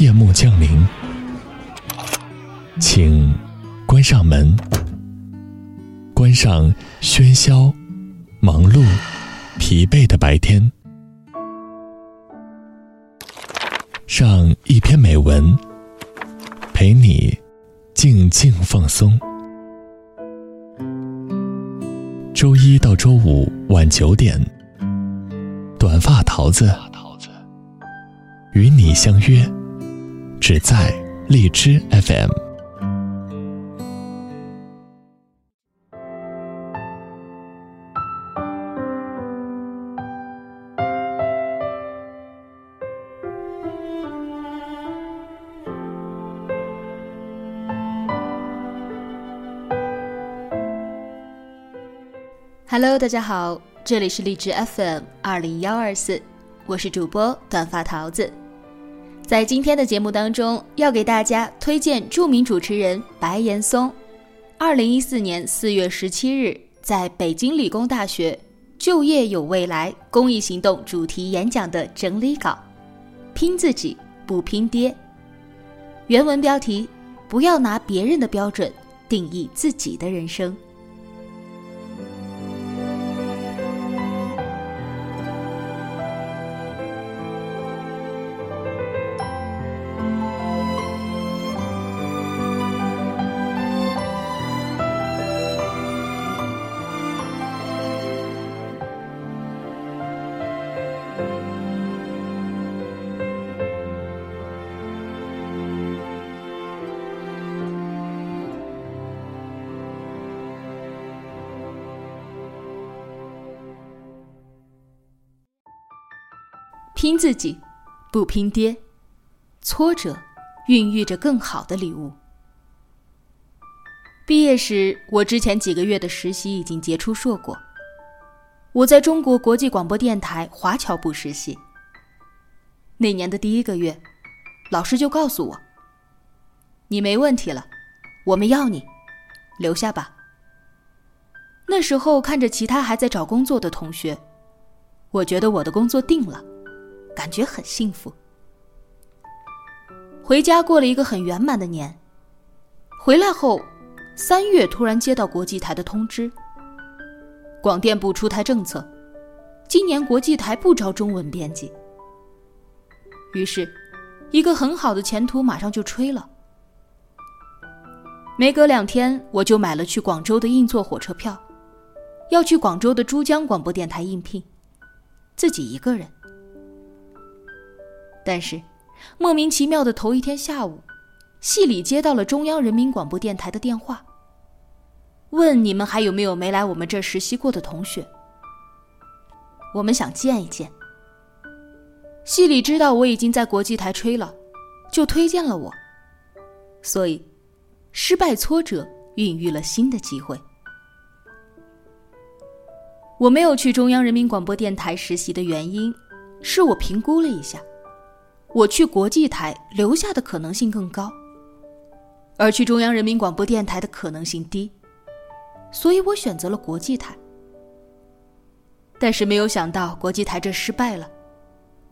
夜幕降临，请关上门，关上喧嚣、忙碌、疲惫的白天，上一篇美文，陪你静静放松。周一到周五晚九点，短发桃子与你相约。只在荔枝 FM。Hello，大家好，这里是荔枝 FM 二零幺二四，我是主播短发桃子。在今天的节目当中，要给大家推荐著名主持人白岩松，二零一四年四月十七日在北京理工大学“就业有未来”公益行动主题演讲的整理稿，拼自己不拼爹。原文标题：不要拿别人的标准定义自己的人生。拼自己，不拼爹。挫折孕育着更好的礼物。毕业时，我之前几个月的实习已经结出硕果。我在中国国际广播电台华侨部实习。那年的第一个月，老师就告诉我：“你没问题了，我们要你，留下吧。”那时候看着其他还在找工作的同学，我觉得我的工作定了。感觉很幸福。回家过了一个很圆满的年。回来后，三月突然接到国际台的通知，广电部出台政策，今年国际台不招中文编辑。于是，一个很好的前途马上就吹了。没隔两天，我就买了去广州的硬座火车票，要去广州的珠江广播电台应聘，自己一个人。但是，莫名其妙的头一天下午，系里接到了中央人民广播电台的电话，问你们还有没有没来我们这实习过的同学。我们想见一见。系里知道我已经在国际台吹了，就推荐了我。所以，失败挫折孕育了新的机会。我没有去中央人民广播电台实习的原因，是我评估了一下。我去国际台留下的可能性更高，而去中央人民广播电台的可能性低，所以我选择了国际台。但是没有想到国际台这失败了，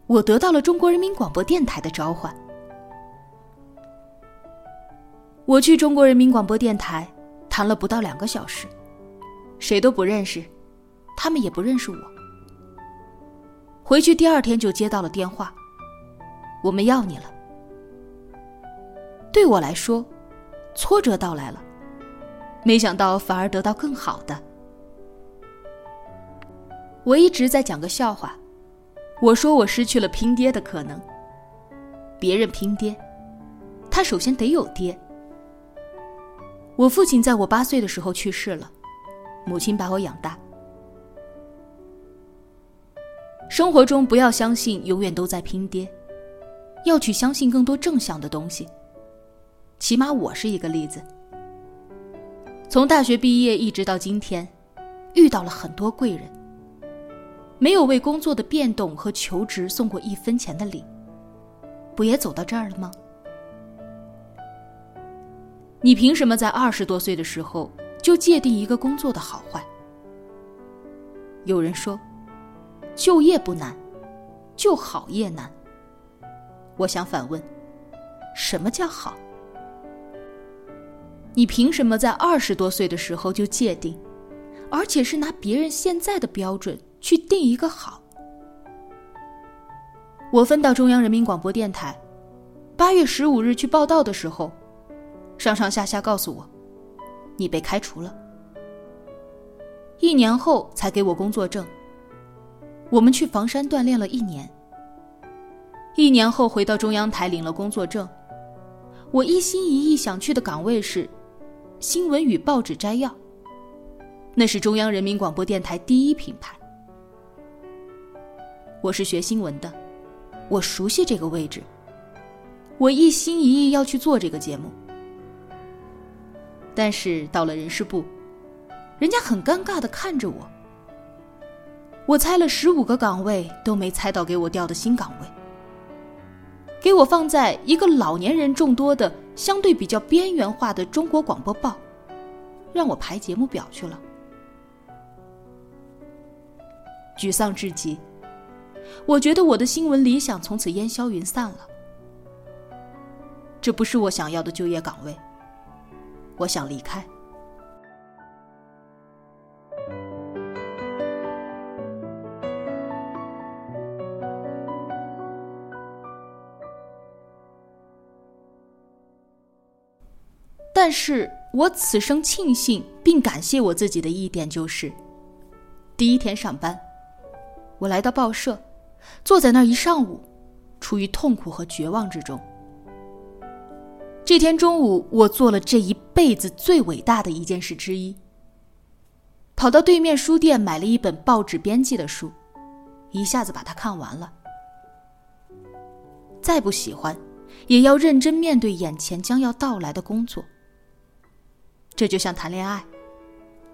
我得到了中国人民广播电台的召唤。我去中国人民广播电台谈了不到两个小时，谁都不认识，他们也不认识我。回去第二天就接到了电话。我们要你了。对我来说，挫折到来了，没想到反而得到更好的。我一直在讲个笑话，我说我失去了拼爹的可能。别人拼爹，他首先得有爹。我父亲在我八岁的时候去世了，母亲把我养大。生活中不要相信永远都在拼爹。要去相信更多正向的东西。起码我是一个例子。从大学毕业一直到今天，遇到了很多贵人。没有为工作的变动和求职送过一分钱的礼，不也走到这儿了吗？你凭什么在二十多岁的时候就界定一个工作的好坏？有人说，就业不难，就好业难。我想反问：什么叫好？你凭什么在二十多岁的时候就界定，而且是拿别人现在的标准去定一个好？我分到中央人民广播电台，八月十五日去报道的时候，上上下下告诉我，你被开除了。一年后才给我工作证。我们去房山锻炼了一年。一年后回到中央台领了工作证，我一心一意想去的岗位是新闻与报纸摘要，那是中央人民广播电台第一品牌。我是学新闻的，我熟悉这个位置，我一心一意要去做这个节目。但是到了人事部，人家很尴尬的看着我。我猜了十五个岗位都没猜到给我调的新岗位，给我放在一个老年人众多的、相对比较边缘化的中国广播报，让我排节目表去了，沮丧至极。我觉得我的新闻理想从此烟消云散了，这不是我想要的就业岗位，我想离开。但是我此生庆幸并感谢我自己的一点就是，第一天上班，我来到报社，坐在那一上午，处于痛苦和绝望之中。这天中午，我做了这一辈子最伟大的一件事之一，跑到对面书店买了一本报纸编辑的书，一下子把它看完了。再不喜欢，也要认真面对眼前将要到来的工作。这就像谈恋爱，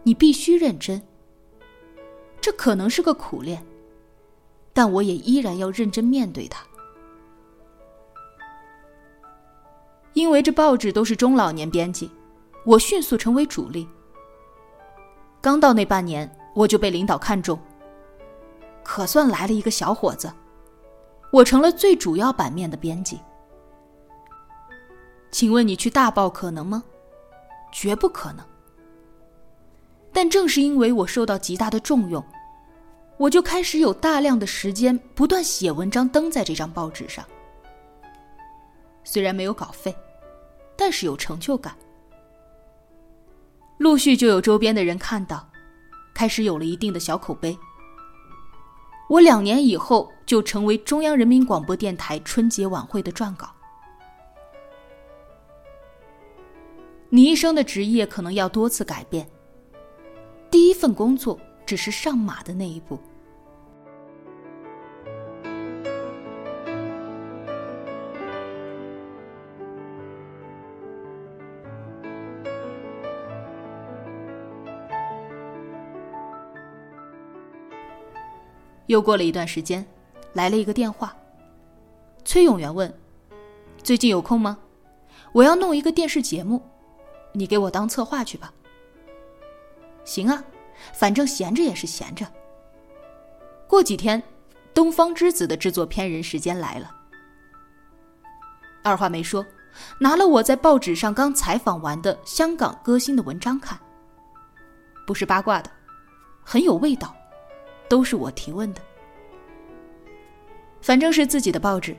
你必须认真。这可能是个苦恋，但我也依然要认真面对它。因为这报纸都是中老年编辑，我迅速成为主力。刚到那半年，我就被领导看中，可算来了一个小伙子，我成了最主要版面的编辑。请问你去大报可能吗？绝不可能。但正是因为我受到极大的重用，我就开始有大量的时间不断写文章登在这张报纸上。虽然没有稿费，但是有成就感。陆续就有周边的人看到，开始有了一定的小口碑。我两年以后就成为中央人民广播电台春节晚会的撰稿。你一生的职业可能要多次改变，第一份工作只是上马的那一步。又过了一段时间，来了一个电话，崔永元问：“最近有空吗？我要弄一个电视节目。”你给我当策划去吧。行啊，反正闲着也是闲着。过几天，《东方之子》的制作片人时间来了。二话没说，拿了我在报纸上刚采访完的香港歌星的文章看。不是八卦的，很有味道，都是我提问的。反正是自己的报纸，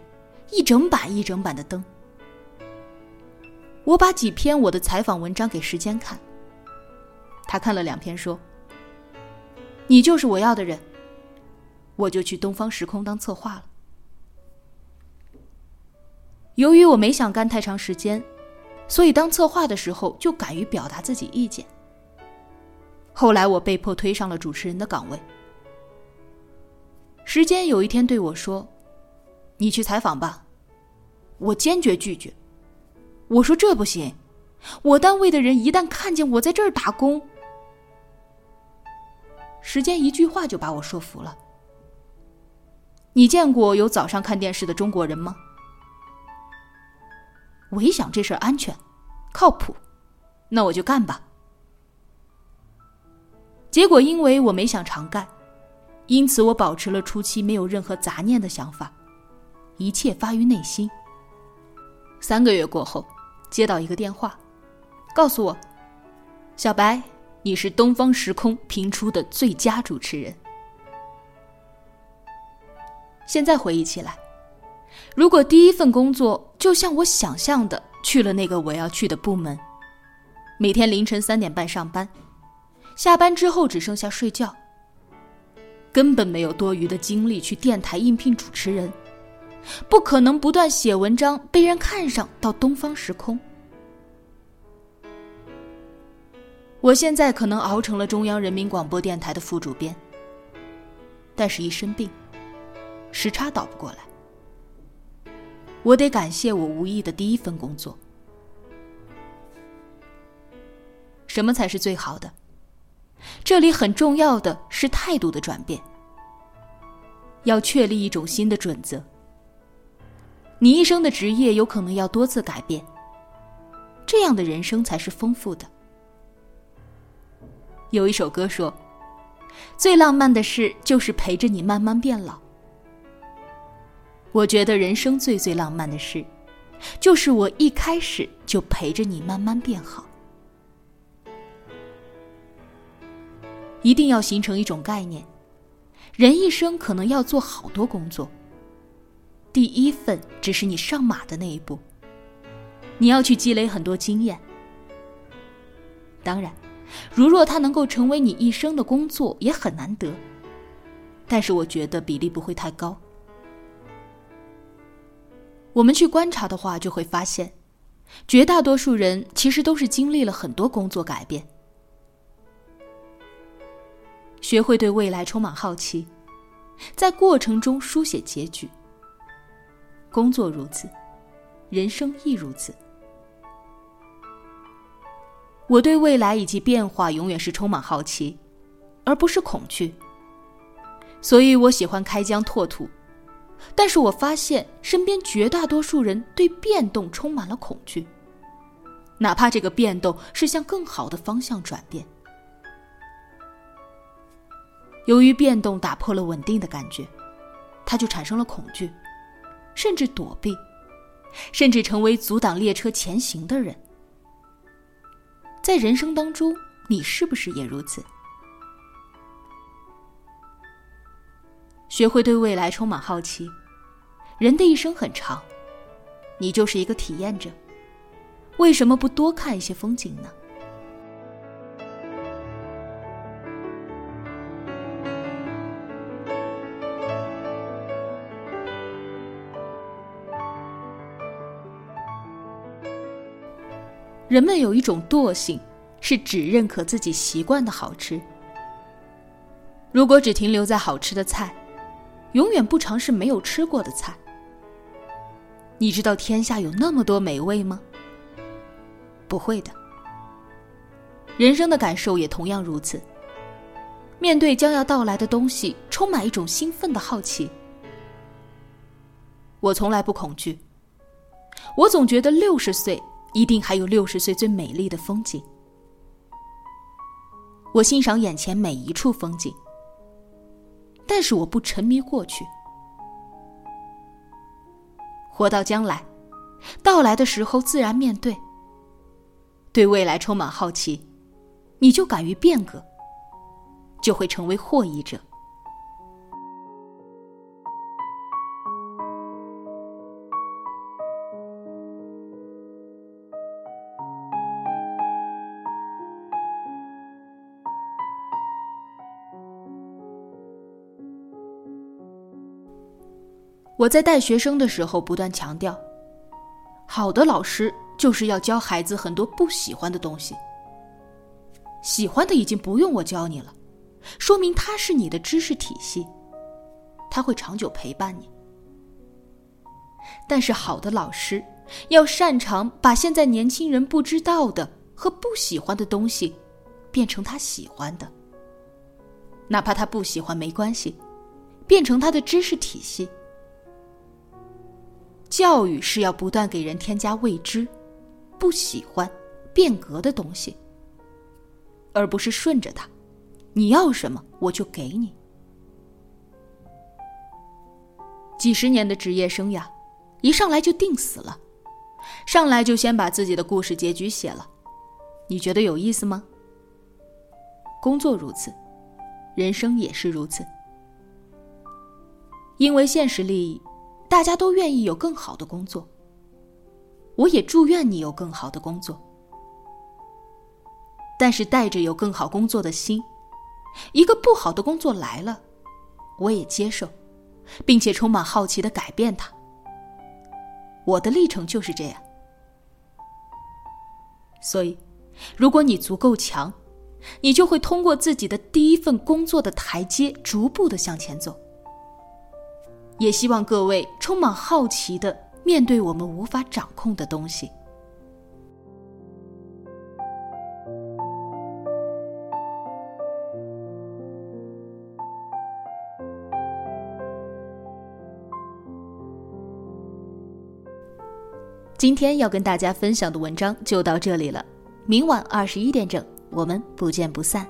一整版一整版的登。我把几篇我的采访文章给时间看，他看了两篇，说：“你就是我要的人。”我就去东方时空当策划了。由于我没想干太长时间，所以当策划的时候就敢于表达自己意见。后来我被迫推上了主持人的岗位。时间有一天对我说：“你去采访吧。”我坚决拒绝。我说这不行，我单位的人一旦看见我在这儿打工，时间一句话就把我说服了。你见过有早上看电视的中国人吗？我一想这事儿安全，靠谱，那我就干吧。结果因为我没想常干，因此我保持了初期没有任何杂念的想法，一切发于内心。三个月过后，接到一个电话，告诉我：“小白，你是东方时空评出的最佳主持人。”现在回忆起来，如果第一份工作就像我想象的去了那个我要去的部门，每天凌晨三点半上班，下班之后只剩下睡觉，根本没有多余的精力去电台应聘主持人。不可能不断写文章被人看上到东方时空。我现在可能熬成了中央人民广播电台的副主编，但是一生病，时差倒不过来，我得感谢我无意的第一份工作。什么才是最好的？这里很重要的是态度的转变，要确立一种新的准则。你一生的职业有可能要多次改变，这样的人生才是丰富的。有一首歌说：“最浪漫的事就是陪着你慢慢变老。”我觉得人生最最浪漫的事，就是我一开始就陪着你慢慢变好。一定要形成一种概念：人一生可能要做好多工作。第一份只是你上马的那一步，你要去积累很多经验。当然，如若它能够成为你一生的工作，也很难得。但是我觉得比例不会太高。我们去观察的话，就会发现，绝大多数人其实都是经历了很多工作改变，学会对未来充满好奇，在过程中书写结局。工作如此，人生亦如此。我对未来以及变化永远是充满好奇，而不是恐惧。所以我喜欢开疆拓土，但是我发现身边绝大多数人对变动充满了恐惧，哪怕这个变动是向更好的方向转变。由于变动打破了稳定的感觉，他就产生了恐惧。甚至躲避，甚至成为阻挡列车前行的人。在人生当中，你是不是也如此？学会对未来充满好奇。人的一生很长，你就是一个体验者，为什么不多看一些风景呢？人们有一种惰性，是只认可自己习惯的好吃。如果只停留在好吃的菜，永远不尝试没有吃过的菜。你知道天下有那么多美味吗？不会的。人生的感受也同样如此。面对将要到来的东西，充满一种兴奋的好奇。我从来不恐惧。我总觉得六十岁。一定还有六十岁最美丽的风景。我欣赏眼前每一处风景，但是我不沉迷过去。活到将来，到来的时候自然面对。对未来充满好奇，你就敢于变革，就会成为获益者。我在带学生的时候不断强调，好的老师就是要教孩子很多不喜欢的东西，喜欢的已经不用我教你了，说明他是你的知识体系，他会长久陪伴你。但是好的老师要擅长把现在年轻人不知道的和不喜欢的东西，变成他喜欢的，哪怕他不喜欢没关系，变成他的知识体系。教育是要不断给人添加未知、不喜欢、变革的东西，而不是顺着他，你要什么我就给你。几十年的职业生涯，一上来就定死了，上来就先把自己的故事结局写了，你觉得有意思吗？工作如此，人生也是如此。因为现实利益，大家都愿意有更好的工作。我也祝愿你有更好的工作。但是带着有更好工作的心，一个不好的工作来了，我也接受，并且充满好奇的改变它。我的历程就是这样。所以，如果你足够强，你就会通过自己的第一份工作的台阶，逐步的向前走。也希望各位充满好奇的面对我们无法掌控的东西。今天要跟大家分享的文章就到这里了，明晚二十一点整，我们不见不散。